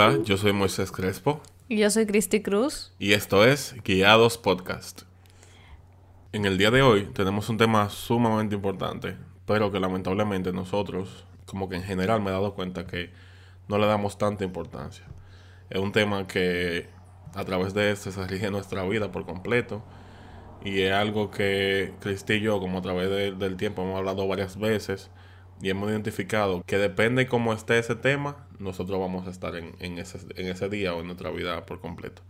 Hola, yo soy Moisés Crespo. Y yo soy Cristi Cruz. Y esto es Guiados Podcast. En el día de hoy tenemos un tema sumamente importante, pero que lamentablemente nosotros, como que en general me he dado cuenta que no le damos tanta importancia. Es un tema que a través de este se rige nuestra vida por completo. Y es algo que Cristi y yo, como a través del tiempo, hemos hablado varias veces y hemos identificado que depende cómo esté ese tema, nosotros vamos a estar en, en, ese, en ese día o en nuestra vida por completo.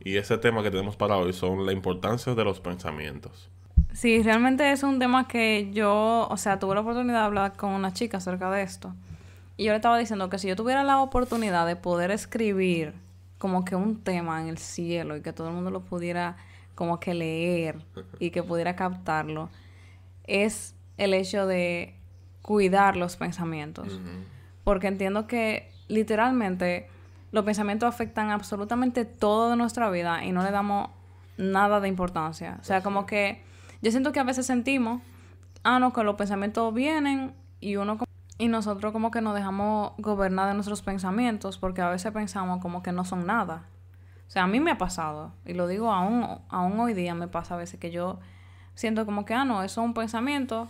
Y ese tema que tenemos para hoy son la importancia de los pensamientos. Sí, realmente es un tema que yo, o sea, tuve la oportunidad de hablar con una chica acerca de esto. Y yo le estaba diciendo que si yo tuviera la oportunidad de poder escribir como que un tema en el cielo y que todo el mundo lo pudiera como que leer y que pudiera captarlo, es el hecho de cuidar los pensamientos. Porque entiendo que literalmente los pensamientos afectan absolutamente todo de nuestra vida y no le damos nada de importancia. O sea, como que yo siento que a veces sentimos, ah, no, que los pensamientos vienen y uno y nosotros como que nos dejamos gobernar de nuestros pensamientos porque a veces pensamos como que no son nada. O sea, a mí me ha pasado, y lo digo aún, aún hoy día me pasa a veces que yo siento como que, ah, no, eso es un pensamiento,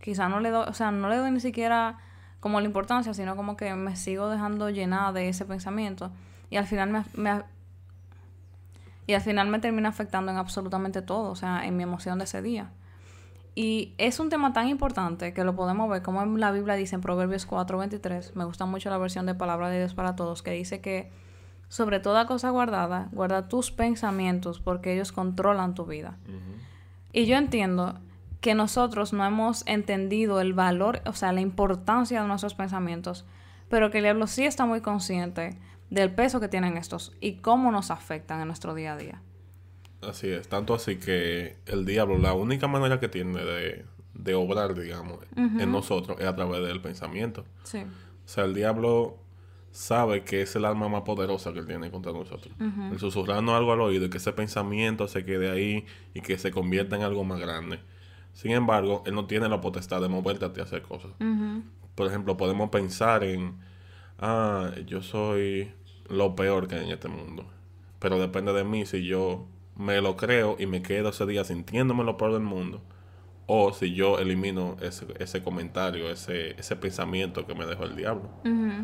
quizá no le doy, o sea, no le doy ni siquiera como la importancia, sino como que me sigo dejando llenada de ese pensamiento y al final me, me y al final me termina afectando en absolutamente todo, o sea, en mi emoción de ese día. Y es un tema tan importante que lo podemos ver como en la Biblia dice en Proverbios 4:23. Me gusta mucho la versión de Palabra de Dios para Todos que dice que sobre toda cosa guardada, guarda tus pensamientos porque ellos controlan tu vida. Y yo entiendo que nosotros no hemos entendido el valor, o sea, la importancia de nuestros pensamientos, pero que el diablo sí está muy consciente del peso que tienen estos y cómo nos afectan en nuestro día a día. Así es, tanto así que el diablo, la única manera que tiene de, obrar, digamos, en nosotros es a través del pensamiento. Sí. O sea, el diablo sabe que es el arma más poderosa que él tiene contra nosotros. El susurrarnos algo al oído y que ese pensamiento se quede ahí y que se convierta en algo más grande. Sin embargo, él no tiene la potestad de moverte a hacer cosas. Por ejemplo, podemos pensar en, ah, yo soy lo peor que hay en este mundo. Pero depende de mí si yo me lo creo y me quedo ese día sintiéndome lo peor del mundo. O si yo elimino ese, ese comentario, ese, ese pensamiento que me dejó el diablo.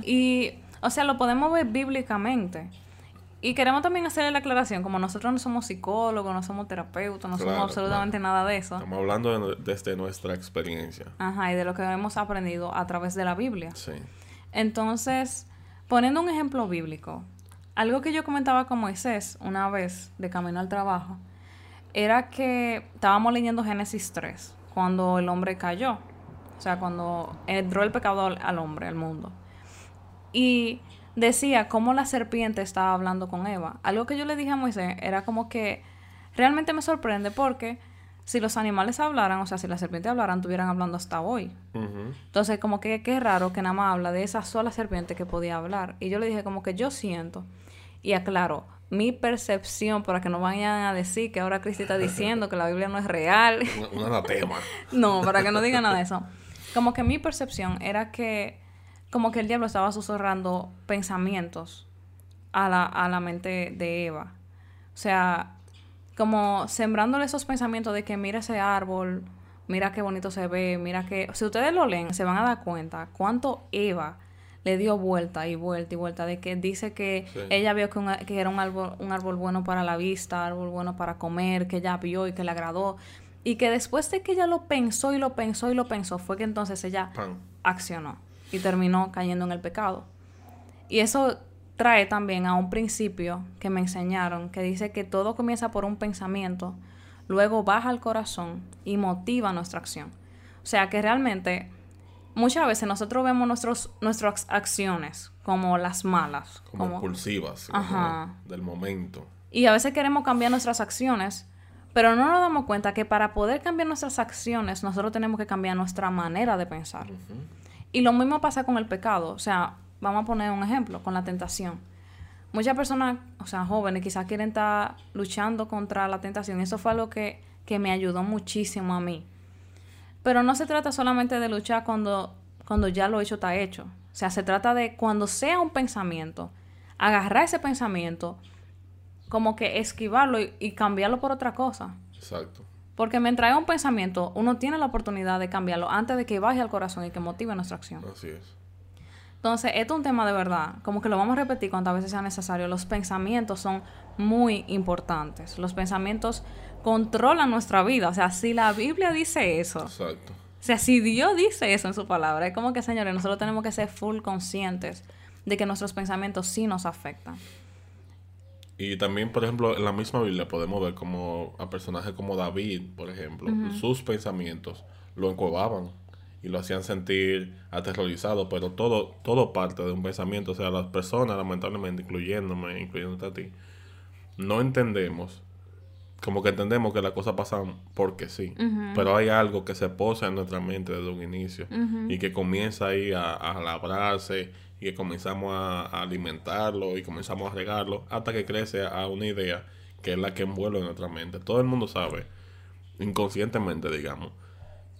Y, o sea, lo podemos ver bíblicamente. Y queremos también hacerle la aclaración, como nosotros no somos psicólogos, no somos terapeutas, no somos absolutamente nada de eso. Estamos hablando desde nuestra experiencia. Ajá, y de lo que hemos aprendido a través de la Biblia. Sí. Entonces, poniendo un ejemplo bíblico, algo que yo comentaba con Moisés una vez de camino al trabajo era que estábamos leyendo Génesis 3, cuando el hombre cayó, o sea, cuando entró el pecado al hombre, al mundo. Y decía cómo la serpiente estaba hablando con Eva. Algo que yo le dije a Moisés era como que realmente me sorprende porque si los animales hablaran, o sea, si la serpiente hablaran, estuvieran hablando hasta hoy. Entonces, como que qué raro que nada más habla de esa sola serpiente que podía hablar. Y yo le dije como que yo siento y aclaro, mi percepción, para que no vayan a decir que ahora Cristi está diciendo que la Biblia no es real. Un anatema. no, para que no digan nada de eso. Como que mi percepción era que, como que el diablo estaba susurrando pensamientos a la, a la mente de Eva. O sea, como sembrándole esos pensamientos de que mira ese árbol, mira qué bonito se ve, mira que... Si ustedes lo leen, se van a dar cuenta cuánto Eva le dio vuelta y vuelta y vuelta de que dice que ella vio que, que, era un árbol, un árbol bueno para la vista, árbol bueno para comer, que ella vio y que le agradó. Y que después de que ella lo pensó y lo pensó y lo pensó, fue que entonces ella accionó y terminó cayendo en el pecado. Y eso trae también a un principio que me enseñaron, que dice que todo comienza por un pensamiento, luego baja al corazón y motiva nuestra acción. O sea que realmente muchas veces nosotros vemos nuestros, nuestras acciones como las malas. Como, impulsivas, del momento. Y a veces queremos cambiar nuestras acciones, pero no nos damos cuenta que para poder cambiar nuestras acciones, nosotros tenemos que cambiar nuestra manera de pensar. Y lo mismo pasa con el pecado. O sea, vamos a poner un ejemplo, con la tentación. Muchas personas, o sea, jóvenes, quizás quieren estar luchando contra la tentación. Eso fue algo que, que me ayudó muchísimo a mí. Pero no se trata solamente de luchar cuando, cuando ya lo hecho está hecho. O sea, se trata de cuando sea un pensamiento, agarrar ese pensamiento, como que esquivarlo y, cambiarlo por otra cosa. Exacto. Porque mientras haya un pensamiento, uno tiene la oportunidad de cambiarlo antes de que baje al corazón y que motive nuestra acción. Así es. Entonces, esto es un tema de verdad, como que lo vamos a repetir cuantas veces sea necesario. Los pensamientos son muy importantes. Los pensamientos controlan nuestra vida. O sea, si la Biblia dice eso. Exacto. O sea, si Dios dice eso en su palabra, es como que, señores, nosotros tenemos que ser full conscientes de que nuestros pensamientos sí nos afectan. Y también, por ejemplo, en la misma Biblia podemos ver como a personajes como David, por ejemplo, sus pensamientos lo encuevaban y lo hacían sentir aterrorizado, pero todo, todo parte de un pensamiento. O sea, las personas, lamentablemente, incluyéndome, incluyéndote a ti, no entendemos, como que entendemos que las cosas pasan porque sí, pero hay algo que se posa en nuestra mente desde un inicio y que comienza ahí a, a labrarse y que comenzamos a, alimentarlo y comenzamos a regarlo hasta que crece a una idea que es la que envuelve nuestra mente. Todo el mundo sabe, inconscientemente digamos,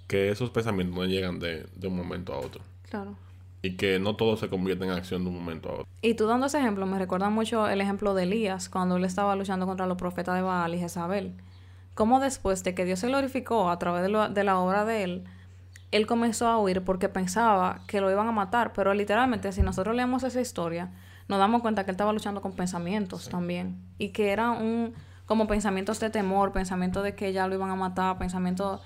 que esos pensamientos no llegan de, un momento a otro. Claro. Y que no todo se convierte en acción de un momento a otro. Y tú dando ese ejemplo, me recuerda mucho el ejemplo de Elías, cuando él estaba luchando contra los profetas de Baal y Jezabel. Cómo después de que Dios se glorificó a través de, de la obra de él, él comenzó a huir porque pensaba que lo iban a matar, pero literalmente si nosotros leemos esa historia, nos damos cuenta que él estaba luchando con pensamientos también y que eran un como pensamientos de temor, pensamientos de que ya lo iban a matar, pensamientos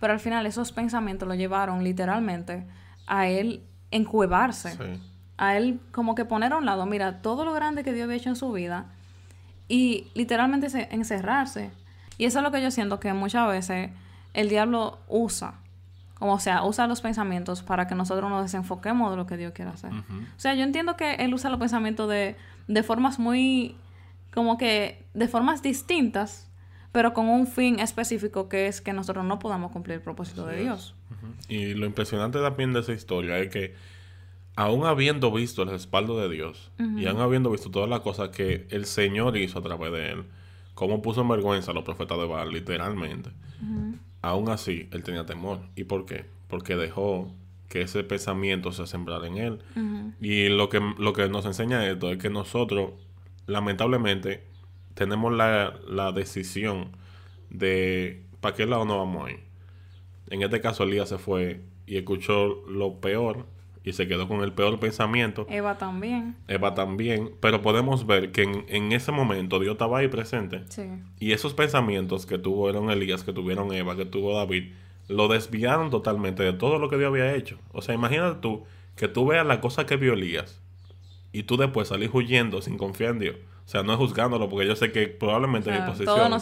pero al final esos pensamientos lo llevaron literalmente a él encuevarse, a él como que poner a un lado, mira, todo lo grande que Dios había hecho en su vida y literalmente encerrarse. Y eso es lo que yo siento que muchas veces el diablo usa como, o sea, usa los pensamientos para que nosotros nos desenfoquemos de lo que Dios quiere hacer. O sea, yo entiendo que Él usa los pensamientos de, de formas muy, como que, de formas distintas, pero con un fin específico que es que nosotros no podamos cumplir el propósito de Dios. Y lo impresionante también de esa historia es que, aún habiendo visto el respaldo de Dios, y aún habiendo visto todas las cosas que el Señor hizo a través de Él, cómo puso en vergüenza a los profetas de Baal, literalmente Aún así, él tenía temor. ¿Y por qué? Porque dejó que ese pensamiento se sembrara en él. Y lo que, lo que nos enseña esto es que nosotros, lamentablemente, tenemos la, la decisión de para qué lado nos vamos a ir. En este caso, Elías se fue y escuchó lo peor y se quedó con el peor pensamiento. Eva también. Eva también. Pero podemos ver que en, ese momento Dios estaba ahí presente. Sí. Y esos pensamientos que tuvieron Elías, que tuvieron Eva, que tuvo David, lo desviaron totalmente de todo lo que Dios había hecho. O sea, imagínate tú que tú veas la cosa que vio Elías y tú después salís huyendo sin confiar en Dios. O sea, no es juzgándolo, porque yo sé que probablemente en mi posición. o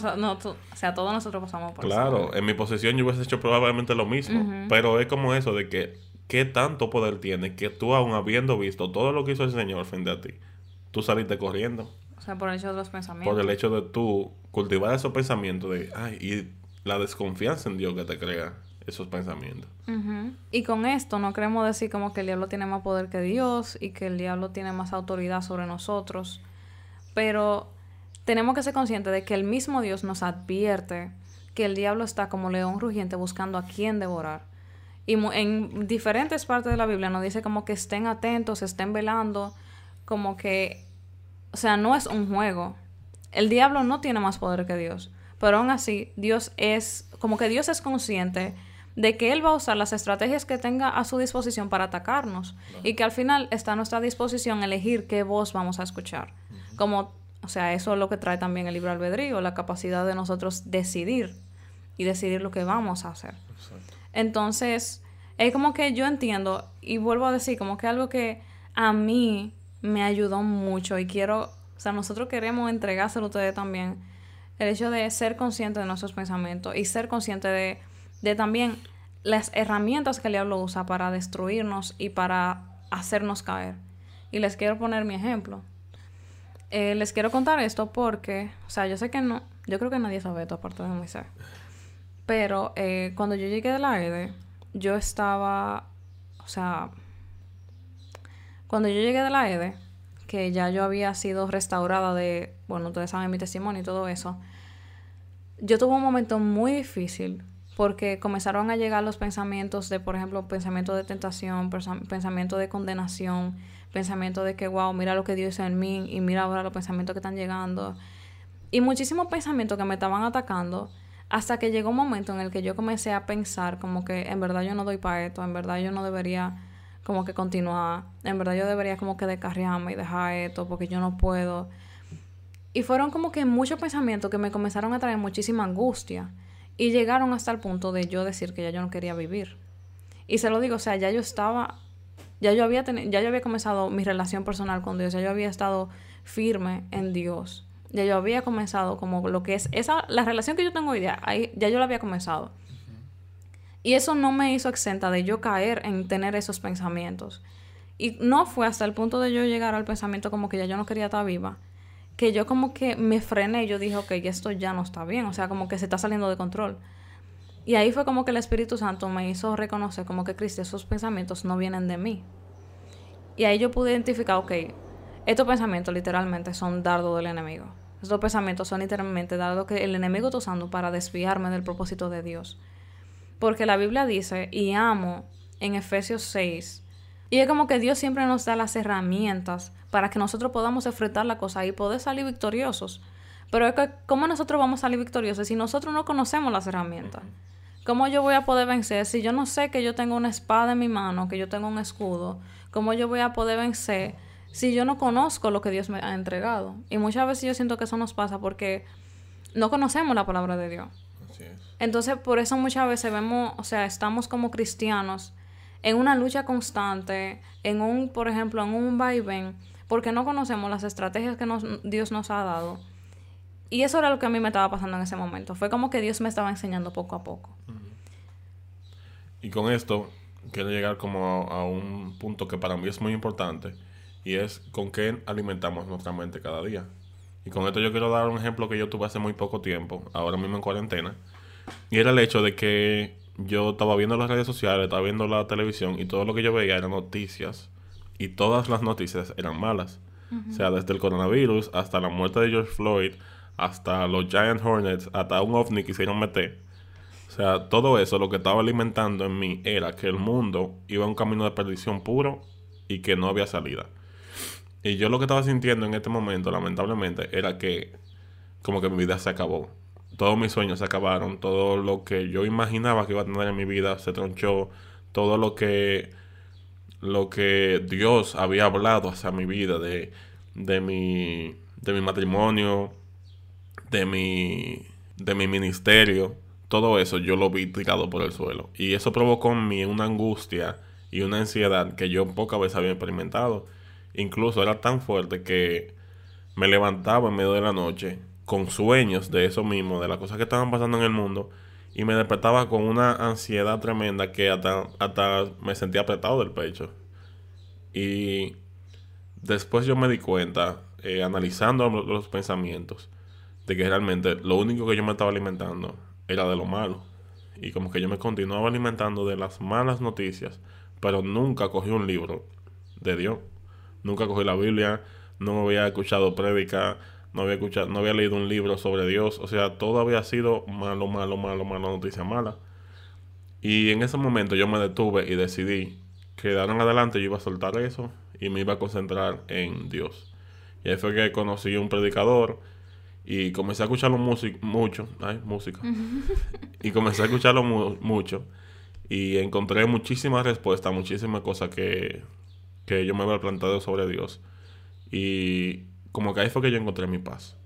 sea, todos nosotros pasamos por eso. Claro, en mi posición yo hubiese hecho probablemente lo mismo. Pero es como eso de que ¿qué tanto poder tiene que tú, aún habiendo visto todo lo que hizo el Señor frente a ti, tú saliste corriendo? O sea, por el hecho de los pensamientos. Por el hecho de tú cultivar esos pensamientos de, ay, y la desconfianza en Dios que te crea esos pensamientos. Y con esto no queremos decir como que el diablo tiene más poder que Dios y que el diablo tiene más autoridad sobre nosotros, pero tenemos que ser conscientes de que el mismo Dios nos advierte que el diablo está como león rugiente buscando a quien devorar. Y en diferentes partes de la Biblia nos dice como que estén atentos, estén velando, como que, o sea, no es un juego. El diablo no tiene más poder que Dios, pero aún así Dios es, como que Dios es consciente de que Él va a usar las estrategias que tenga a su disposición para atacarnos y que al final está a nuestra disposición elegir qué voz vamos a escuchar. Como, o sea, eso es lo que trae también el libro albedrío, la capacidad de nosotros decidir y decidir lo que vamos a hacer. Entonces, es como que yo entiendo, y vuelvo a decir, como que algo que a mí me ayudó mucho y quiero, o sea, nosotros queremos entregárselo a ustedes también, el hecho de ser consciente de nuestros pensamientos y ser consciente de, de también las herramientas que el diablo usa para destruirnos y para hacernos caer. Y les quiero poner mi ejemplo. Eh, les quiero contar esto porque, o sea, yo sé que no, yo creo que nadie sabe esto aparte de Moisés. Pero eh, cuando yo llegué de la EDE, yo estaba, o sea, cuando yo llegué de la EDE, que ya yo había sido restaurada de, bueno, ustedes saben mi testimonio y todo eso, yo tuve un momento muy difícil porque comenzaron a llegar los pensamientos de, por ejemplo, pensamiento de tentación, pensamiento de condenación, pensamiento de que, wow, mira lo que Dios hizo en mí y mira ahora los pensamientos que están llegando. Y muchísimos pensamientos que me estaban atacando hasta que llegó un momento en el que yo comencé a pensar como que en verdad yo no doy para esto, en verdad yo no debería como que continuar, en verdad yo debería como que descarriarme y dejar esto porque yo no puedo. Y fueron como que muchos pensamientos que me comenzaron a traer muchísima angustia y llegaron hasta el punto de yo decir que ya yo no quería vivir. Y se lo digo, o sea, ya yo estaba ya yo había ya yo había comenzado mi relación personal con Dios, ya yo había estado firme en Dios. Ya yo había comenzado como lo que es esa la relación que yo tengo hoy día, ahí ya yo la había comenzado. Y eso no me hizo exenta de yo caer en tener esos pensamientos. Y no fue hasta el punto de yo llegar al pensamiento como que ya yo no quería estar viva, que yo como que me frené y yo dije, ok, esto ya no está bien, o sea, como que se está saliendo de control. Y ahí fue como que el Espíritu Santo me hizo reconocer como que Cristo, esos pensamientos no vienen de mí. Y ahí yo pude identificar, ok, estos pensamientos literalmente son dardos del enemigo. Estos pensamientos son literalmente dardos que el enemigo está usando para desviarme del propósito de Dios. Porque la Biblia dice, y amo en Efesios 6, y es como que Dios siempre nos da las herramientas para que nosotros podamos enfrentar la cosa y poder salir victoriosos. Pero es que, ¿cómo nosotros vamos a salir victoriosos si nosotros no conocemos las herramientas? ¿Cómo yo voy a poder vencer si yo no sé que yo tengo una espada en mi mano, que yo tengo un escudo? ¿Cómo yo voy a poder vencer si yo no conozco lo que Dios me ha entregado? Y muchas veces yo siento que eso nos pasa porque no conocemos la palabra de Dios. Así es. Entonces, por eso muchas veces vemos, o sea, estamos como cristianos en una lucha constante, en un, por ejemplo, en un vaivén, porque no conocemos las estrategias que Dios nos ha dado y eso era lo que a mí me estaba pasando en ese momento. Fue como que Dios me estaba enseñando poco a poco. Y con esto quiero llegar como a, un punto que para mí es muy importante y es con qué alimentamos nuestra mente cada día. Y con esto yo quiero dar un ejemplo que yo tuve hace muy poco tiempo, ahora mismo en cuarentena, y era el hecho de que yo estaba viendo las redes sociales, estaba viendo la televisión y todo lo que yo veía eran noticias y todas las noticias eran malas. O sea, desde el coronavirus hasta la muerte de George Floyd, hasta los Giant Hornets, hasta un ovni quisieron meter. O sea, todo eso lo que estaba alimentando en mí era que el mundo iba a un camino de perdición puro y que no había salida. Y yo lo que estaba sintiendo en este momento, lamentablemente, era que como que mi vida se acabó. Todos mis sueños se acabaron, todo lo que yo imaginaba que iba a tener en mi vida se tronchó, todo lo que lo que Dios había hablado hacia mi vida de, de mi de mi matrimonio, de mi, de mi ministerio, todo eso yo lo vi tirado por el suelo. Y eso provocó en mí una angustia y una ansiedad que yo pocas veces había experimentado. Incluso era tan fuerte que me levantaba en medio de la noche con sueños de eso mismo, de las cosas que estaban pasando en el mundo, y me despertaba con una ansiedad tremenda que hasta, hasta me sentía apretado del pecho. Y después yo me di cuenta, eh, analizando los pensamientos, de que realmente lo único que yo me estaba alimentando era de lo malo. Y como que yo me continuaba alimentando de las malas noticias, pero nunca cogí un libro de Dios. Nunca cogí la Biblia, no había escuchado prédica, no había escuchado, no había leído un libro sobre Dios. O sea, todo había sido malo, malo, malo, malo, noticia mala. Y en ese momento yo me detuve y decidí que de ahora en adelante yo iba a soltar eso y me iba a concentrar en Dios. Y ahí fue que conocí un predicador y comencé a escucharlo mucho. Ay, música. y comencé a escucharlo mucho. Y encontré muchísimas respuestas, muchísimas cosas que, que yo me había planteado sobre Dios. Y como que ahí fue que yo encontré mi paz.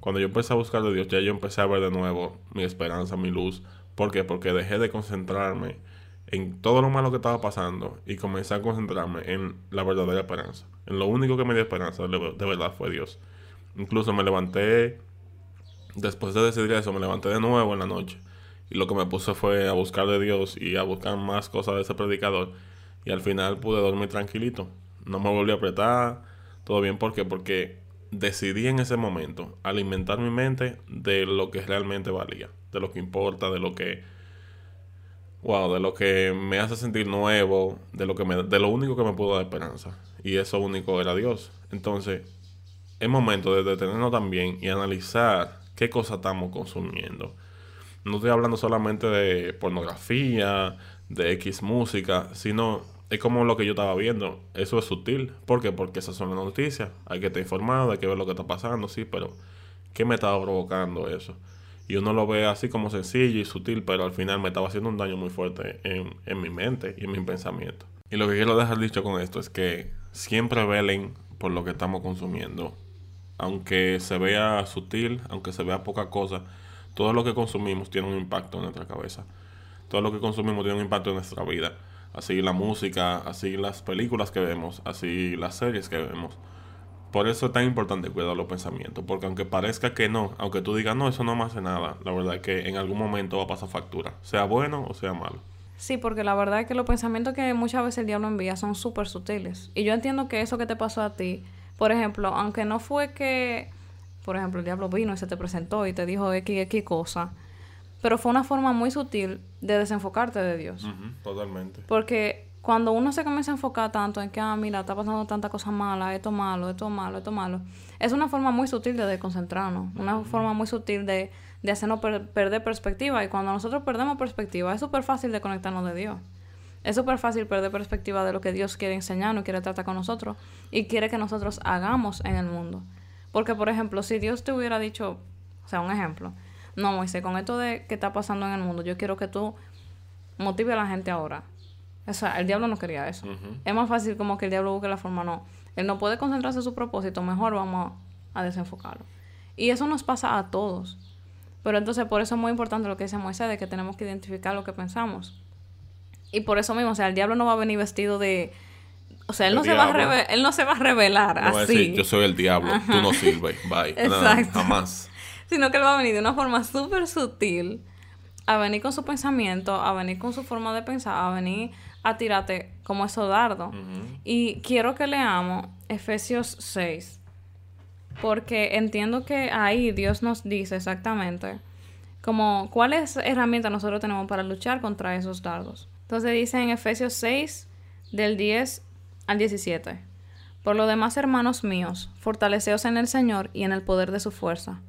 Cuando yo empecé a buscar de Dios, ya yo empecé a ver de nuevo mi esperanza, mi luz. ¿Por qué? Porque dejé de concentrarme en todo lo malo que estaba pasando y comencé a concentrarme en la verdadera esperanza. En lo único que me dio esperanza de verdad fue Dios. Incluso me levanté después de decidir eso, me levanté de nuevo en la noche. Y lo que me puse fue a buscar de Dios y a buscar más cosas de ese predicador. Y al final pude dormir tranquilito. No me volví a apretar. Todo bien, ¿por qué? Porque decidí en ese momento alimentar mi mente de lo que realmente valía. De lo que importa, de lo que... Wow, de lo que me hace sentir nuevo, de lo que de lo único que me pudo dar esperanza. Y eso único era Dios. Entonces, es momento de detenernos también y analizar qué cosas estamos consumiendo. No estoy hablando solamente de pornografía, de X música, sino es como lo que yo estaba viendo. Eso es sutil. ¿Por qué? Porque esas son las noticias. Hay que estar informado, hay que ver lo que está pasando, sí, pero ¿qué me estaba provocando eso? Y uno lo ve así como sencillo y sutil, pero al final me estaba haciendo un daño muy fuerte en, en mi mente y en mi pensamiento. Y lo que quiero dejar dicho con esto es que siempre velen por lo que estamos consumiendo. Aunque se vea sutil, aunque se vea poca cosa, todo lo que consumimos tiene un impacto en nuestra cabeza. Todo lo que consumimos tiene un impacto en nuestra vida así la música, así las películas que vemos, así las series que vemos. Por eso es tan importante cuidar los pensamientos, porque aunque parezca que no, aunque tú digas no, eso no me hace nada, la verdad es que en algún momento va a pasar factura, sea bueno o sea malo. Sí, porque la verdad es que los pensamientos que muchas veces el diablo envía son súper sutiles. Y yo entiendo que eso que te pasó a ti, por ejemplo, aunque no fue que, por ejemplo, el diablo vino y se te presentó y te dijo X, X cosa, pero fue una forma muy sutil de desenfocarte de Dios. totalmente. Porque cuando uno se comienza a enfocar tanto en que, ah, mira, está pasando tanta cosa mala, esto malo, esto malo, esto malo, es una forma muy sutil de desconcentrarnos, una forma muy sutil de, de hacernos perder perspectiva. Y cuando nosotros perdemos perspectiva, es súper fácil de conectarnos de Dios. Es súper fácil perder perspectiva de lo que Dios quiere enseñarnos, quiere tratar con nosotros y quiere que nosotros hagamos en el mundo. Porque, por ejemplo, si Dios te hubiera dicho, o sea, un ejemplo, no, Moisés, con esto de que está pasando en el mundo, yo quiero que tú motive a la gente ahora. O sea, el diablo no quería eso. Es más fácil como que el diablo busque la forma, no. Él no puede concentrarse en su propósito, mejor vamos a, desenfocarlo. Y eso nos pasa a todos. Pero entonces por eso es muy importante lo que dice Moisés, de que tenemos que identificar lo que pensamos. Y por eso mismo, o sea, el diablo no va a venir vestido de... O sea, él, no se, va a él no se va a revelar así. yo soy el diablo, tú no sirves, bye. Exacto. jamás sino que él va a venir de una forma súper sutil a venir con su pensamiento, a venir con su forma de pensar, a venir a tirarte como esos dardos. Y quiero que leamos Efesios 6, porque entiendo que ahí Dios nos dice exactamente como cuáles herramientas nosotros tenemos para luchar contra esos dardos. Entonces dice en Efesios 6, del 10 al 17. Por lo demás, hermanos míos, fortaleceos en el Señor y en el poder de su fuerza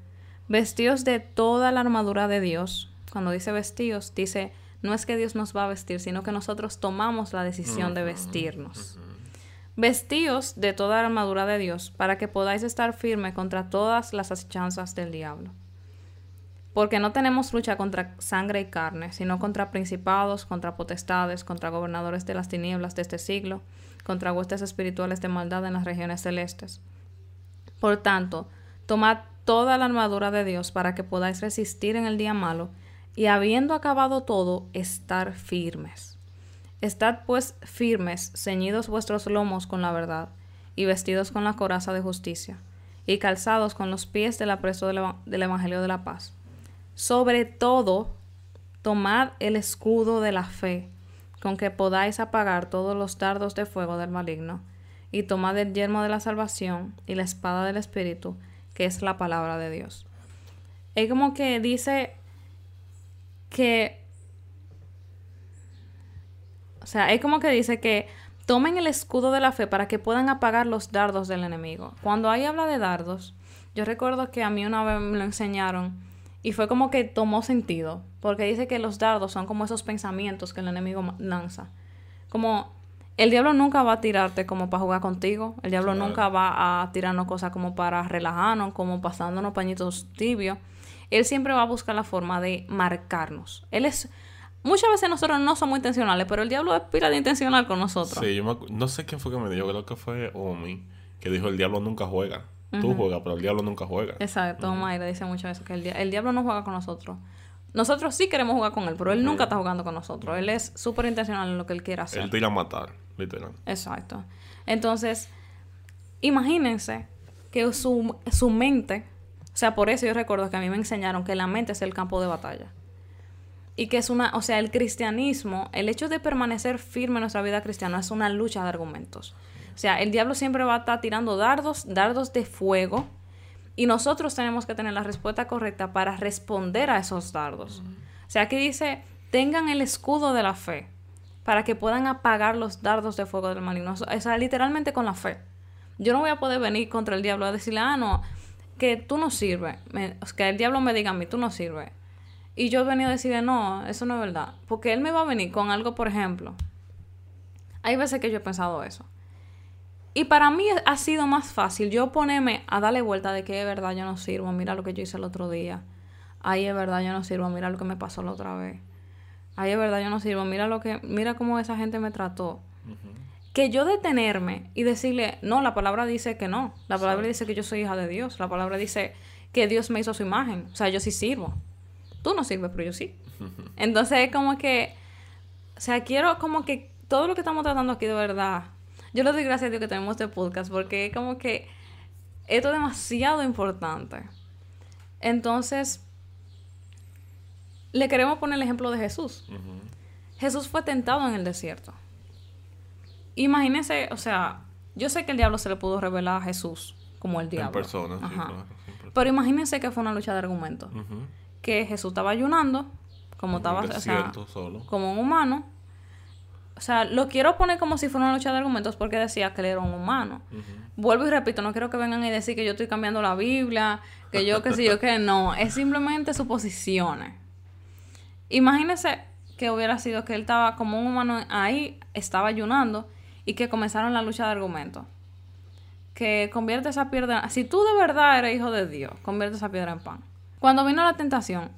Vestidos de toda la armadura de Dios. Cuando dice vestidos, dice, no es que Dios nos va a vestir, sino que nosotros tomamos la decisión de vestirnos. Vestíos de toda la armadura de Dios, para que podáis estar firme contra todas las acechanzas del diablo. Porque no tenemos lucha contra sangre y carne, sino contra principados, contra potestades, contra gobernadores de las tinieblas de este siglo, contra huestes espirituales de maldad en las regiones celestes. Por tanto, tomad toda la armadura de Dios para que podáis resistir en el día malo y habiendo acabado todo, estar firmes. Estad pues firmes, ceñidos vuestros lomos con la verdad, y vestidos con la coraza de justicia, y calzados con los pies del apresto del, Evangelio de la paz. Sobre todo, tomad el escudo de la fe, con que podáis apagar todos los dardos de fuego del maligno, y tomad el yermo de la salvación y la espada del Espíritu, que es la palabra de Dios. Es como que dice que... O sea, es como que dice que tomen el escudo de la fe para que puedan apagar los dardos del enemigo. Cuando ahí habla de dardos, yo recuerdo que a mí una vez me lo enseñaron y fue como que tomó sentido, porque dice que los dardos son como esos pensamientos que el enemigo lanza. Como el diablo nunca va a tirarte como para jugar contigo. El diablo nunca va a tirarnos cosas como para relajarnos, como pasándonos pañitos tibios. Él siempre va a buscar la forma de marcarnos. Él es... Muchas veces nosotros no somos intencionales, pero el diablo es pila de intencional con nosotros. Sí, yo no sé quién fue que me dijo, creo que fue Omi, que dijo el diablo nunca juega. Tú juegas, pero el diablo nunca juega. Exacto, uh dice muchas veces que el, el diablo no juega con nosotros. Nosotros sí queremos jugar con él, pero él nunca está jugando con nosotros. Él es súper intencional en lo que él quiere hacer. Él te irá a matar. Exacto. Entonces, imagínense que su, su mente, o sea, por eso yo recuerdo que a mí me enseñaron que la mente es el campo de batalla. Y que es una, o sea, el cristianismo, el hecho de permanecer firme en nuestra vida cristiana es una lucha de argumentos. O sea, el diablo siempre va a estar tirando dardos, dardos de fuego, y nosotros tenemos que tener la respuesta correcta para responder a esos dardos. O sea, aquí dice, tengan el escudo de la fe para que puedan apagar los dardos de fuego del maligno. O sea, literalmente con la fe. Yo no voy a poder venir contra el diablo a decirle, ah, no, que tú no sirves. que el diablo me diga a mí, tú no sirves. Y yo venía a decirle, no, eso no es verdad. Porque él me va a venir con algo, por ejemplo. Hay veces que yo he pensado eso. Y para mí ha sido más fácil yo ponerme a darle vuelta de que es verdad yo no sirvo, mira lo que yo hice el otro día. Ay, es verdad yo no sirvo, mira lo que me pasó la otra vez. Ay, es verdad yo no sirvo, mira lo que mira cómo esa gente me trató. Que yo detenerme y decirle, "No, la palabra dice que no. La palabra dice que yo soy hija de Dios. La palabra dice que Dios me hizo su imagen. O sea, yo sí sirvo. Tú no sirves, pero yo sí." Entonces es como que o sea, quiero como que todo lo que estamos tratando aquí de verdad yo le doy gracias a Dios que tenemos este podcast porque es como que esto es demasiado importante. Entonces, le queremos poner el ejemplo de Jesús. Jesús fue tentado en el desierto. Imagínense, o sea, yo sé que el diablo se le pudo revelar a Jesús como el diablo. En persona, Pero imagínense que fue una lucha de argumentos. Que Jesús estaba ayunando, como estaba, o sea, como un humano, o sea, lo quiero poner como si fuera una lucha de argumentos porque decía que él era un humano. Vuelvo y repito, no quiero que vengan y decir que yo estoy cambiando la Biblia, que yo qué sé yo que no. Es simplemente suposiciones. Imagínese que hubiera sido que él estaba como un humano ahí, estaba ayunando y que comenzaron la lucha de argumentos. Que convierte esa piedra. Si tú de verdad eres hijo de Dios, convierte esa piedra en pan. Cuando vino la tentación,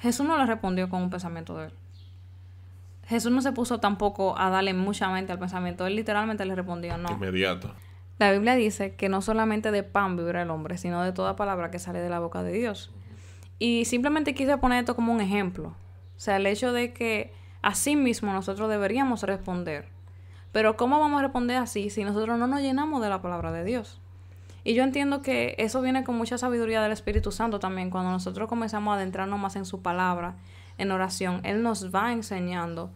Jesús no le respondió con un pensamiento de él. Jesús no se puso tampoco a darle mucha mente al pensamiento. Él literalmente le respondió no. Inmediato. La Biblia dice que no solamente de pan vivirá el hombre, sino de toda palabra que sale de la boca de Dios. Y simplemente quise poner esto como un ejemplo. O sea, el hecho de que así mismo nosotros deberíamos responder. Pero ¿cómo vamos a responder así si nosotros no nos llenamos de la palabra de Dios? Y yo entiendo que eso viene con mucha sabiduría del Espíritu Santo también. Cuando nosotros comenzamos a adentrarnos más en su palabra, en oración, Él nos va enseñando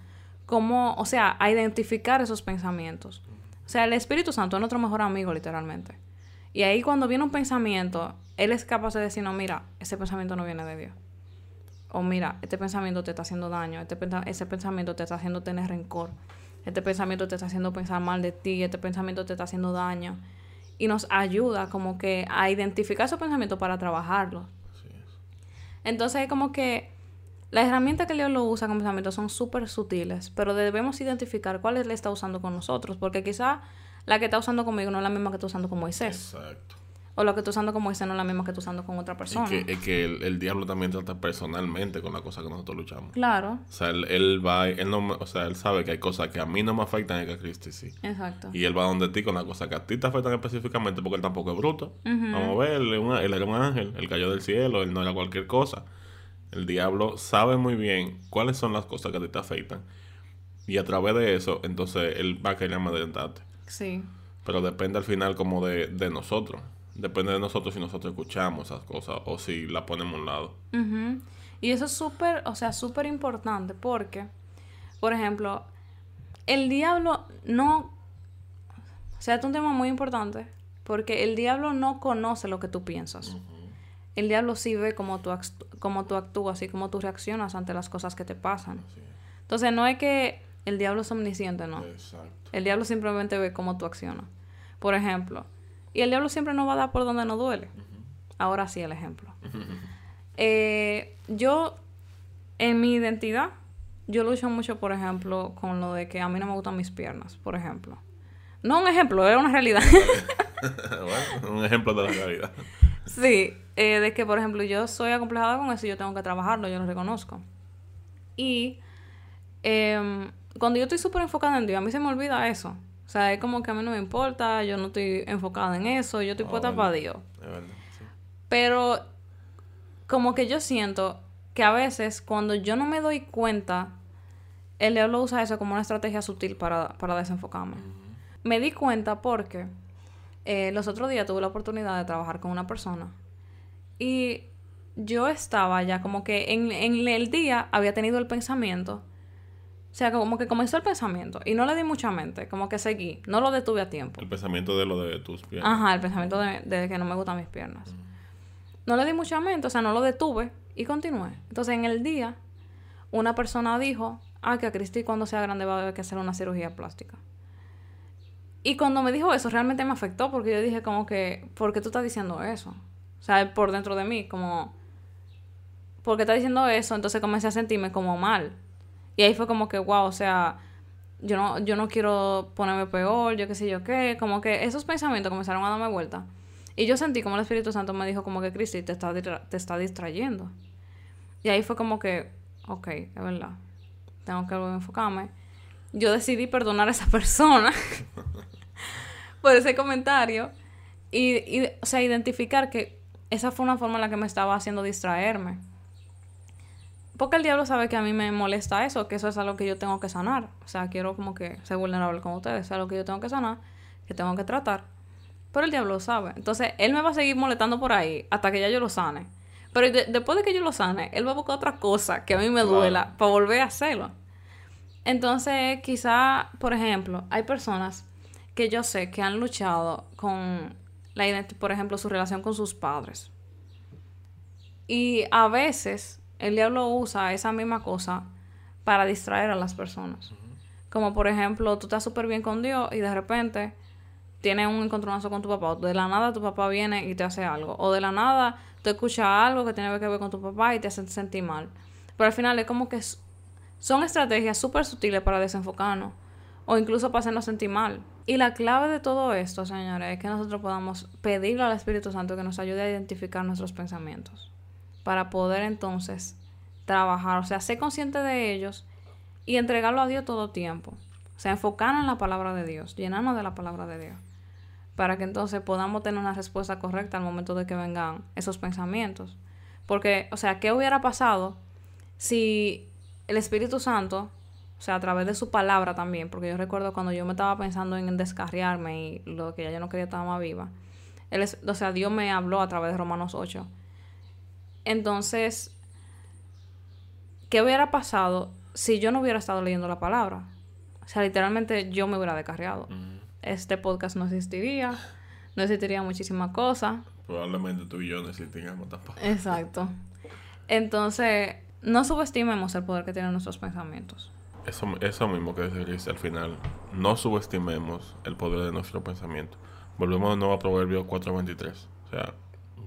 cómo, o sea, a identificar esos pensamientos. O sea, el Espíritu Santo es nuestro mejor amigo, literalmente. Y ahí cuando viene un pensamiento, Él es capaz de decir, no, mira, ese pensamiento no viene de Dios. O mira, este pensamiento te está haciendo daño, este ese pensamiento te está haciendo tener rencor, este pensamiento te está haciendo pensar mal de ti, este pensamiento te está haciendo daño. Y nos ayuda como que a identificar esos pensamientos para trabajarlos. Entonces es como que las herramientas que Dios lo usa con pensamientos son súper sutiles, pero debemos identificar cuáles le está usando con nosotros, porque quizá la que está usando conmigo no es la misma que está usando con Moisés. Exacto. O lo que está usando con Moisés no es la misma que está usando con otra persona. Es que, es que el, diablo también trata personalmente con la cosa que nosotros luchamos. Claro. O sea, él, va, él no, o sea, él sabe que hay cosas que a mí no me afectan y que a Cristi sí. Exacto. Y él va donde ti con la cosa que a ti te afectan específicamente porque él tampoco es bruto. Vamos a ver, él, él era un ángel, él cayó del cielo, él no era cualquier cosa. El diablo sabe muy bien cuáles son las cosas que te afectan. Y a través de eso, entonces él va a querer amedrentarte. Sí. Pero depende al final como de, nosotros. Depende de nosotros si nosotros escuchamos esas cosas o si las ponemos a un lado. Y eso es súper, o sea, súper importante porque, por ejemplo, el diablo no... O sea, es un tema muy importante porque el diablo no conoce lo que tú piensas el diablo sí ve cómo tú, cómo tú actúas y cómo tú reaccionas ante las cosas que te pasan. Entonces, no es que el diablo es omnisciente, no. El diablo simplemente ve cómo tú accionas. Por ejemplo, y el diablo siempre no va a dar por donde no duele. Ahora sí el ejemplo. Eh, yo, en mi identidad, yo lucho mucho, por ejemplo, con lo de que a mí no me gustan mis piernas, por ejemplo. No un ejemplo, es una realidad. un ejemplo de la realidad. Sí, eh, de que, por ejemplo, yo soy acomplejada con eso y yo tengo que trabajarlo, yo lo reconozco. Y em, cuando yo estoy súper enfocada en Dios, a mí se me olvida eso. O sea, es como que a mí no me importa, yo no estoy enfocada en eso, yo estoy ah, puesta para Dios. Pero como que yo siento que a veces cuando yo no me doy cuenta, el diablo usa eso como una estrategia sutil para, desenfocarme. Me di cuenta porque eh, los otros días tuve la oportunidad de trabajar con una persona y yo estaba ya como que en, el día había tenido el pensamiento. O sea, como que comenzó el pensamiento y no le di mucha mente, como que seguí, no lo detuve a tiempo. El pensamiento de lo de tus piernas. Ajá, el pensamiento de, que no me gustan mis piernas. No le di mucha mente, o sea, no lo detuve y continué. Entonces, en el día, una persona dijo, ah, que a Cristi cuando sea grande va a haber que hacer una cirugía plástica. Y cuando me dijo eso, realmente me afectó porque yo dije como que, ¿por qué tú estás diciendo eso? O sea, por dentro de mí, como, ¿por qué estás diciendo eso? Entonces comencé a sentirme como mal. Y ahí fue como que, wow, o sea, yo no, yo no quiero ponerme peor, yo qué sé yo qué, como que esos pensamientos comenzaron a darme vuelta. Y yo sentí como el Espíritu Santo me dijo como que Cristi te está, te está distrayendo. Y ahí fue como que, ok, es verdad, tengo que enfocarme. Yo decidí perdonar a esa persona por ese comentario y, y, o sea, identificar que esa fue una forma en la que me estaba haciendo distraerme. Porque el diablo sabe que a mí me molesta eso, que eso es algo que yo tengo que sanar. O sea, quiero como que ser vulnerable con ustedes, es algo que yo tengo que sanar, que tengo que tratar. Pero el diablo lo sabe. Entonces, él me va a seguir molestando por ahí hasta que ya yo lo sane. Pero después de que yo lo sane, él va a buscar otra cosa que a mí me duela para volver a hacerlo. Entonces, quizá, por ejemplo, hay personas que yo sé que han luchado con la por ejemplo, su relación con sus padres. Y a veces el diablo usa esa misma cosa para distraer a las personas. Como por ejemplo, tú estás súper bien con Dios y de repente tienes un encontronazo con tu papá. O de la nada tu papá viene y te hace algo. O de la nada tú escuchas algo que tiene que ver con tu papá y te hace sentir mal. Pero al final es como que son estrategias súper sutiles para desenfocarnos. O incluso para hacernos sentir mal. Y la clave de todo esto, señores, es que nosotros podamos pedirle al Espíritu Santo que nos ayude a identificar nuestros pensamientos para poder entonces trabajar, o sea, ser consciente de ellos y entregarlo a Dios todo tiempo. O sea, enfocarnos en la palabra de Dios, llenarnos de la palabra de Dios, para que entonces podamos tener una respuesta correcta al momento de que vengan esos pensamientos. Porque, o sea, ¿qué hubiera pasado si el Espíritu Santo o sea, a través de su palabra también, porque yo recuerdo cuando yo me estaba pensando en descarriarme y lo que ya yo no quería estar más viva. Él o sea, Dios me habló a través de Romanos 8. Entonces, ¿qué hubiera pasado si yo no hubiera estado leyendo la palabra? O sea, literalmente yo me hubiera descarriado. Este podcast no existiría, no existiría muchísimas cosas. Probablemente tú y yo no existiríamos tampoco. Exacto. Entonces, no subestimemos el poder que tienen nuestros pensamientos. Eso, eso mismo que dice al final. No subestimemos el poder de nuestro pensamiento. Volvemos de nuevo a Proverbios 4.23. O sea,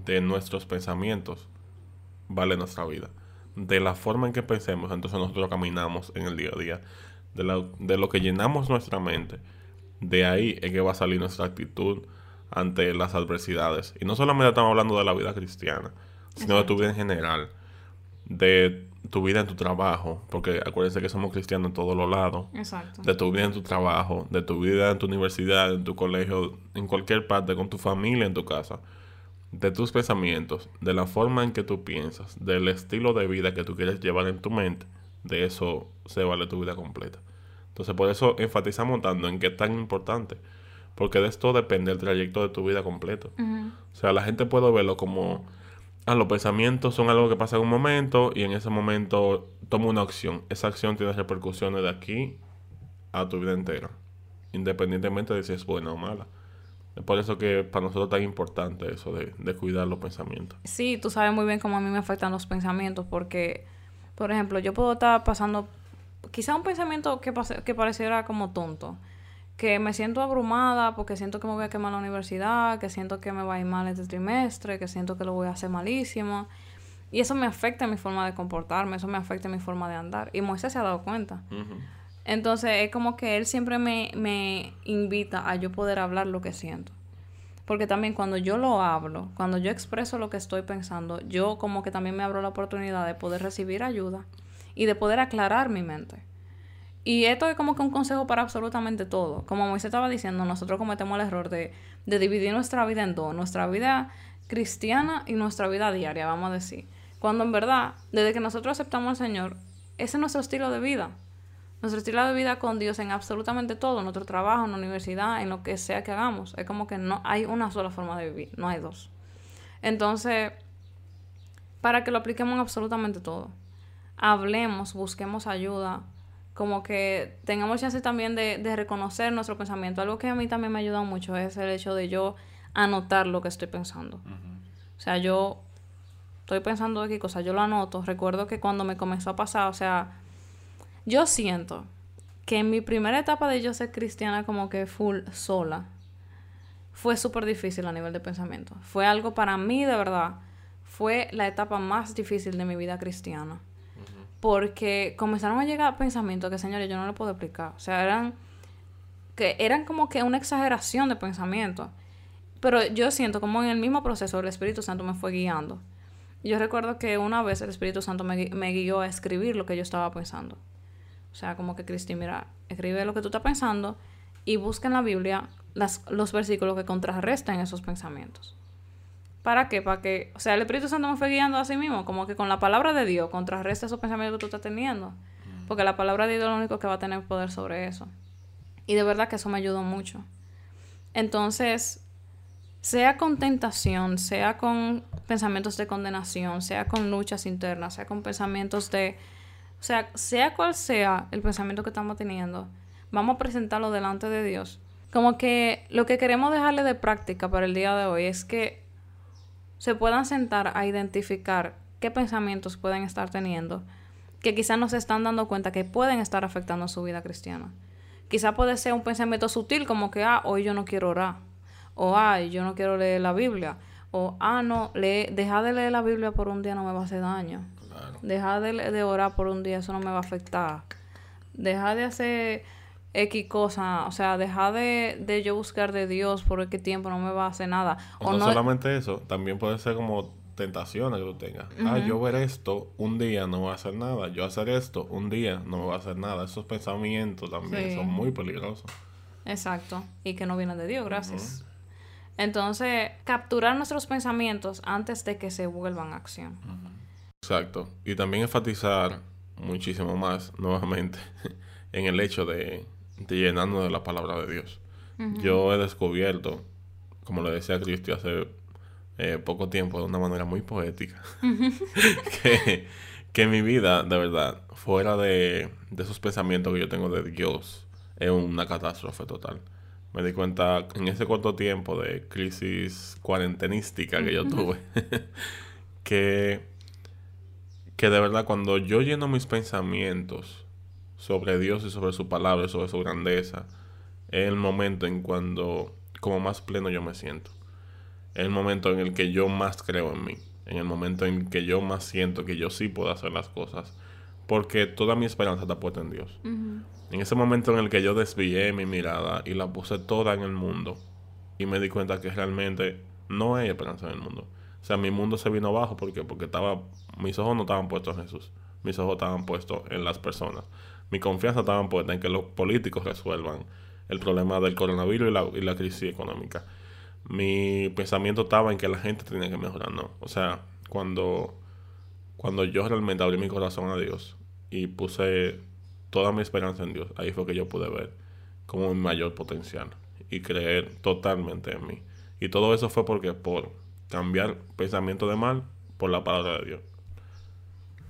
de nuestros pensamientos vale nuestra vida. De la forma en que pensemos, entonces nosotros caminamos en el día a día. De, de lo que llenamos nuestra mente, de ahí es que va a salir nuestra actitud ante las adversidades. Y no solamente estamos hablando de la vida cristiana, sino de tu vida en general. De tu vida en tu trabajo, porque acuérdense que somos cristianos en todos los lados. Exacto. De tu vida en tu trabajo, de tu vida en tu universidad, en tu colegio, en cualquier parte, con tu familia, en tu casa. De tus pensamientos, de la forma en que tú piensas, del estilo de vida que tú quieres llevar en tu mente, de eso se vale tu vida completa. Entonces, por eso enfatizamos tanto en qué es tan importante, porque de esto depende el trayecto de tu vida completo. O sea, la gente puede verlo como ah, los pensamientos son algo que pasa en un momento y en ese momento toma una acción. Esa acción tiene repercusiones de aquí a tu vida entera, independientemente de si es buena o mala. Es por eso que para nosotros es tan importante eso de, cuidar los pensamientos. Sí, tú sabes muy bien cómo a mí me afectan los pensamientos porque, por ejemplo, yo puedo estar pasando quizá un pensamiento que, que pareciera como tonto que me siento abrumada porque siento que me voy a quemar la universidad, que siento que me va a ir mal este trimestre, que siento que lo voy a hacer malísimo. Y eso me afecta en mi forma de comportarme, eso me afecta en mi forma de andar. Y Moisés se ha dado cuenta. Entonces es como que él siempre me, me invita a yo poder hablar lo que siento. Porque también cuando yo lo hablo, cuando yo expreso lo que estoy pensando, yo como que también me abro la oportunidad de poder recibir ayuda y de poder aclarar mi mente. Y esto es como que un consejo para absolutamente todo. Como Moisés estaba diciendo, nosotros cometemos el error de, dividir nuestra vida en dos, nuestra vida cristiana y nuestra vida diaria, vamos a decir. Cuando en verdad, desde que nosotros aceptamos al Señor, ese es nuestro estilo de vida. Nuestro estilo de vida con Dios en absolutamente todo, en nuestro trabajo, en la universidad, en lo que sea que hagamos. Es como que no hay una sola forma de vivir, no hay dos. Entonces, para que lo apliquemos en absolutamente todo, hablemos, busquemos ayuda, como que tengamos chance también de, de reconocer nuestro pensamiento. Algo que a mí también me ha ayudado mucho es el hecho de yo anotar lo que estoy pensando. O sea, yo estoy pensando de qué cosa, yo lo anoto. Recuerdo que cuando me comenzó a pasar, o sea, yo siento que en mi primera etapa de yo ser cristiana como que full sola, fue súper difícil a nivel de pensamiento. Fue algo para mí de verdad, fue la etapa más difícil de mi vida cristiana porque comenzaron a llegar pensamientos que, señores, yo no lo puedo explicar. O sea, eran que eran como que una exageración de pensamientos. Pero yo siento como en el mismo proceso el Espíritu Santo me fue guiando. Yo recuerdo que una vez el Espíritu Santo me, me guió a escribir lo que yo estaba pensando. O sea, como que Cristi, mira, escribe lo que tú estás pensando y busca en la Biblia las, los versículos que contrarrestan esos pensamientos. ¿Para qué? Para que, o sea, el Espíritu Santo me fue guiando a sí mismo, como que con la palabra de Dios contrarresta esos pensamientos que tú estás teniendo. Porque la palabra de Dios es lo único que va a tener poder sobre eso. Y de verdad que eso me ayudó mucho. Entonces, sea con tentación, sea con pensamientos de condenación, sea con luchas internas, sea con pensamientos de... O sea, sea cual sea el pensamiento que estamos teniendo, vamos a presentarlo delante de Dios. Como que lo que queremos dejarle de práctica para el día de hoy es que se puedan sentar a identificar qué pensamientos pueden estar teniendo, que quizás no se están dando cuenta que pueden estar afectando su vida cristiana. Quizá puede ser un pensamiento sutil como que, ah, hoy yo no quiero orar. O, ah, yo no quiero leer la Biblia. O, ah, no, lee, dejar de leer la Biblia por un día no me va a hacer daño. Claro. Dejar de, de, orar por un día, eso no me va a afectar. Dejar de hacer X cosa, o sea, dejar de, de yo buscar de Dios por X tiempo no me va a hacer nada. O, no, solamente eso, también puede ser como tentaciones que tú tengas. Ah, yo ver esto un día no va a hacer nada. Yo hacer esto un día no me va a hacer nada. Esos pensamientos también son muy peligrosos. Exacto. Y que no vienen de Dios, gracias. Entonces, capturar nuestros pensamientos antes de que se vuelvan acción. Exacto. Y también enfatizar muchísimo más, nuevamente, en el hecho de, de llenarnos de la palabra de Dios. Yo he descubierto, como le decía a Cristi hace eh, poco tiempo de una manera muy poética. que, que mi vida, de verdad, fuera de, de esos pensamientos que yo tengo de Dios, es una catástrofe total. Me di cuenta en ese corto tiempo de crisis cuarentenística que yo tuve, que, que de verdad cuando yo lleno mis pensamientos sobre Dios y sobre su palabra y sobre su grandeza, es el momento en cuando como más pleno yo me siento es el momento en el que yo más creo en mí, en el momento en que yo más siento que yo sí puedo hacer las cosas, porque toda mi esperanza está puesta en Dios. En ese momento en el que yo desvié mi mirada y la puse toda en el mundo y me di cuenta que realmente no hay esperanza en el mundo. O sea, mi mundo se vino abajo porque porque estaba mis ojos no estaban puestos en Jesús. Mis ojos estaban puestos en las personas. Mi confianza estaba puesta en que los políticos resuelvan el problema del coronavirus y la, y la crisis económica mi pensamiento estaba en que la gente tenía que mejorar, no. O sea, cuando, cuando yo realmente abrí mi corazón a Dios y puse toda mi esperanza en Dios, ahí fue que yo pude ver como mi mayor potencial y creer totalmente en mí. Y todo eso fue porque por cambiar pensamiento de mal por la palabra de Dios.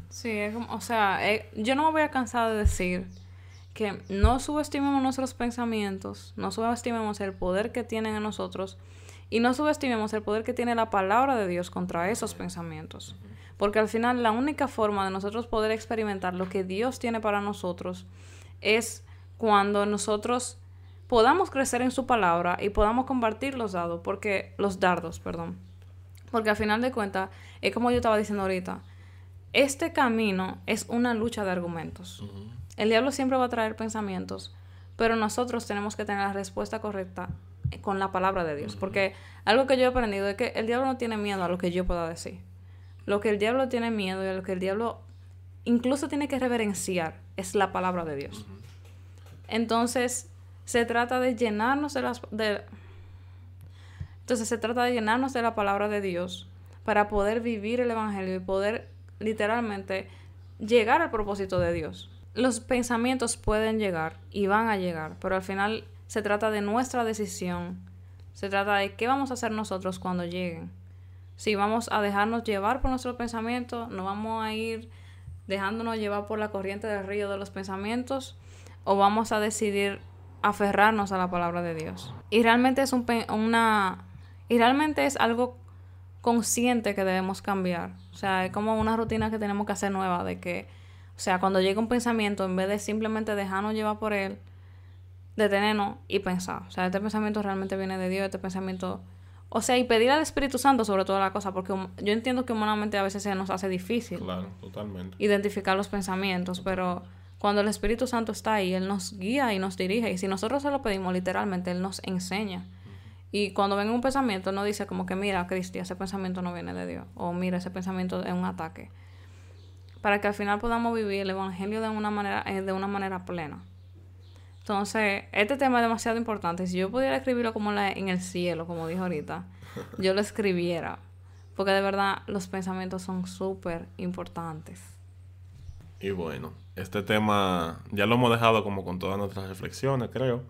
Sí, es como, o sea, eh, yo no me voy a cansar de decir que no subestimemos nuestros pensamientos, no subestimemos el poder que tienen en nosotros y no subestimemos el poder que tiene la palabra de Dios contra esos pensamientos. Porque al final la única forma de nosotros poder experimentar lo que Dios tiene para nosotros es cuando nosotros podamos crecer en su palabra y podamos compartir los dados, porque los dardos, perdón. Porque al final de cuentas, es como yo estaba diciendo ahorita, este camino es una lucha de argumentos. El diablo siempre va a traer pensamientos, pero nosotros tenemos que tener la respuesta correcta con la palabra de Dios. Porque algo que yo he aprendido es que el diablo no tiene miedo a lo que yo pueda decir. Lo que el diablo tiene miedo y a lo que el diablo incluso tiene que reverenciar es la palabra de Dios. Entonces, se trata de llenarnos de las... De, entonces, se trata de llenarnos de la palabra de Dios para poder vivir el Evangelio y poder literalmente llegar al propósito de Dios. Los pensamientos pueden llegar y van a llegar, pero al final se trata de nuestra decisión. Se trata de qué vamos a hacer nosotros cuando lleguen. Si vamos a dejarnos llevar por nuestros pensamientos, no vamos a ir dejándonos llevar por la corriente del río de los pensamientos, o vamos a decidir aferrarnos a la palabra de Dios. Y realmente es un, una y realmente es algo consciente que debemos cambiar. O sea, es como una rutina que tenemos que hacer nueva de que, o sea, cuando llega un pensamiento, en vez de simplemente dejarnos llevar por él, detenernos y pensar. O sea, este pensamiento realmente viene de Dios, este pensamiento O sea, y pedir al Espíritu Santo sobre toda la cosa, porque yo entiendo que humanamente a veces se nos hace difícil. Claro, totalmente. Identificar los pensamientos, pero cuando el Espíritu Santo está ahí, Él nos guía y nos dirige. Y si nosotros se lo pedimos, literalmente, Él nos enseña. Y cuando venga un pensamiento, no dice como que, mira, Cristi, ese pensamiento no viene de Dios. O mira, ese pensamiento es un ataque. Para que al final podamos vivir el Evangelio de una manera, eh, de una manera plena. Entonces, este tema es demasiado importante. Si yo pudiera escribirlo como en el cielo, como dijo ahorita, yo lo escribiera. Porque de verdad los pensamientos son súper importantes. Y bueno, este tema ya lo hemos dejado como con todas nuestras reflexiones, creo.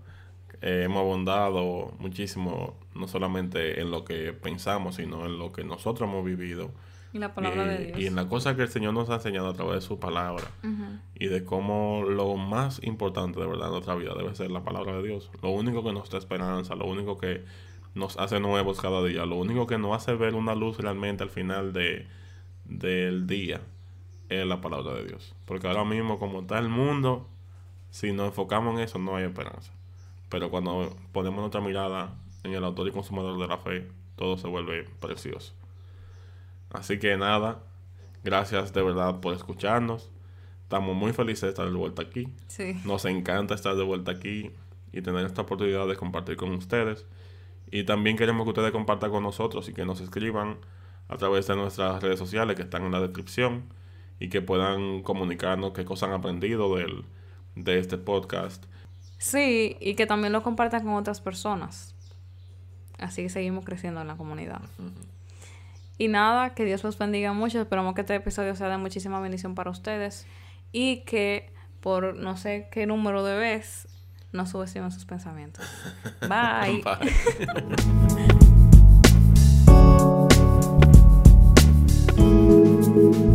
Eh, hemos abundado muchísimo, no solamente en lo que pensamos, sino en lo que nosotros hemos vivido. Y la palabra de Dios. Y en la cosa que el Señor nos ha enseñado a través de su palabra. Y de cómo lo más importante de verdad en nuestra vida debe ser la palabra de Dios. Lo único que nos da esperanza, lo único que nos hace nuevos cada día, lo único que nos hace ver una luz realmente al final de, del día es la palabra de Dios. Porque ahora mismo, como está el mundo, si nos enfocamos en eso, no hay esperanza. Pero cuando ponemos nuestra mirada en el autor y consumador de la fe, todo se vuelve precioso. Así que nada, gracias de verdad por escucharnos. Estamos muy felices de estar de vuelta aquí. Nos encanta estar de vuelta aquí y tener esta oportunidad de compartir con ustedes. Y también queremos que ustedes compartan con nosotros y que nos escriban a través de nuestras redes sociales que están en la descripción y que puedan comunicarnos qué cosas han aprendido del, de este podcast. Sí, y que también lo compartan con otras personas. Así que seguimos creciendo en la comunidad. Y nada, que Dios los bendiga mucho. Esperamos que este episodio sea de muchísima bendición para ustedes. Y que por no sé qué número de vez no subestimen sus pensamientos. Bye.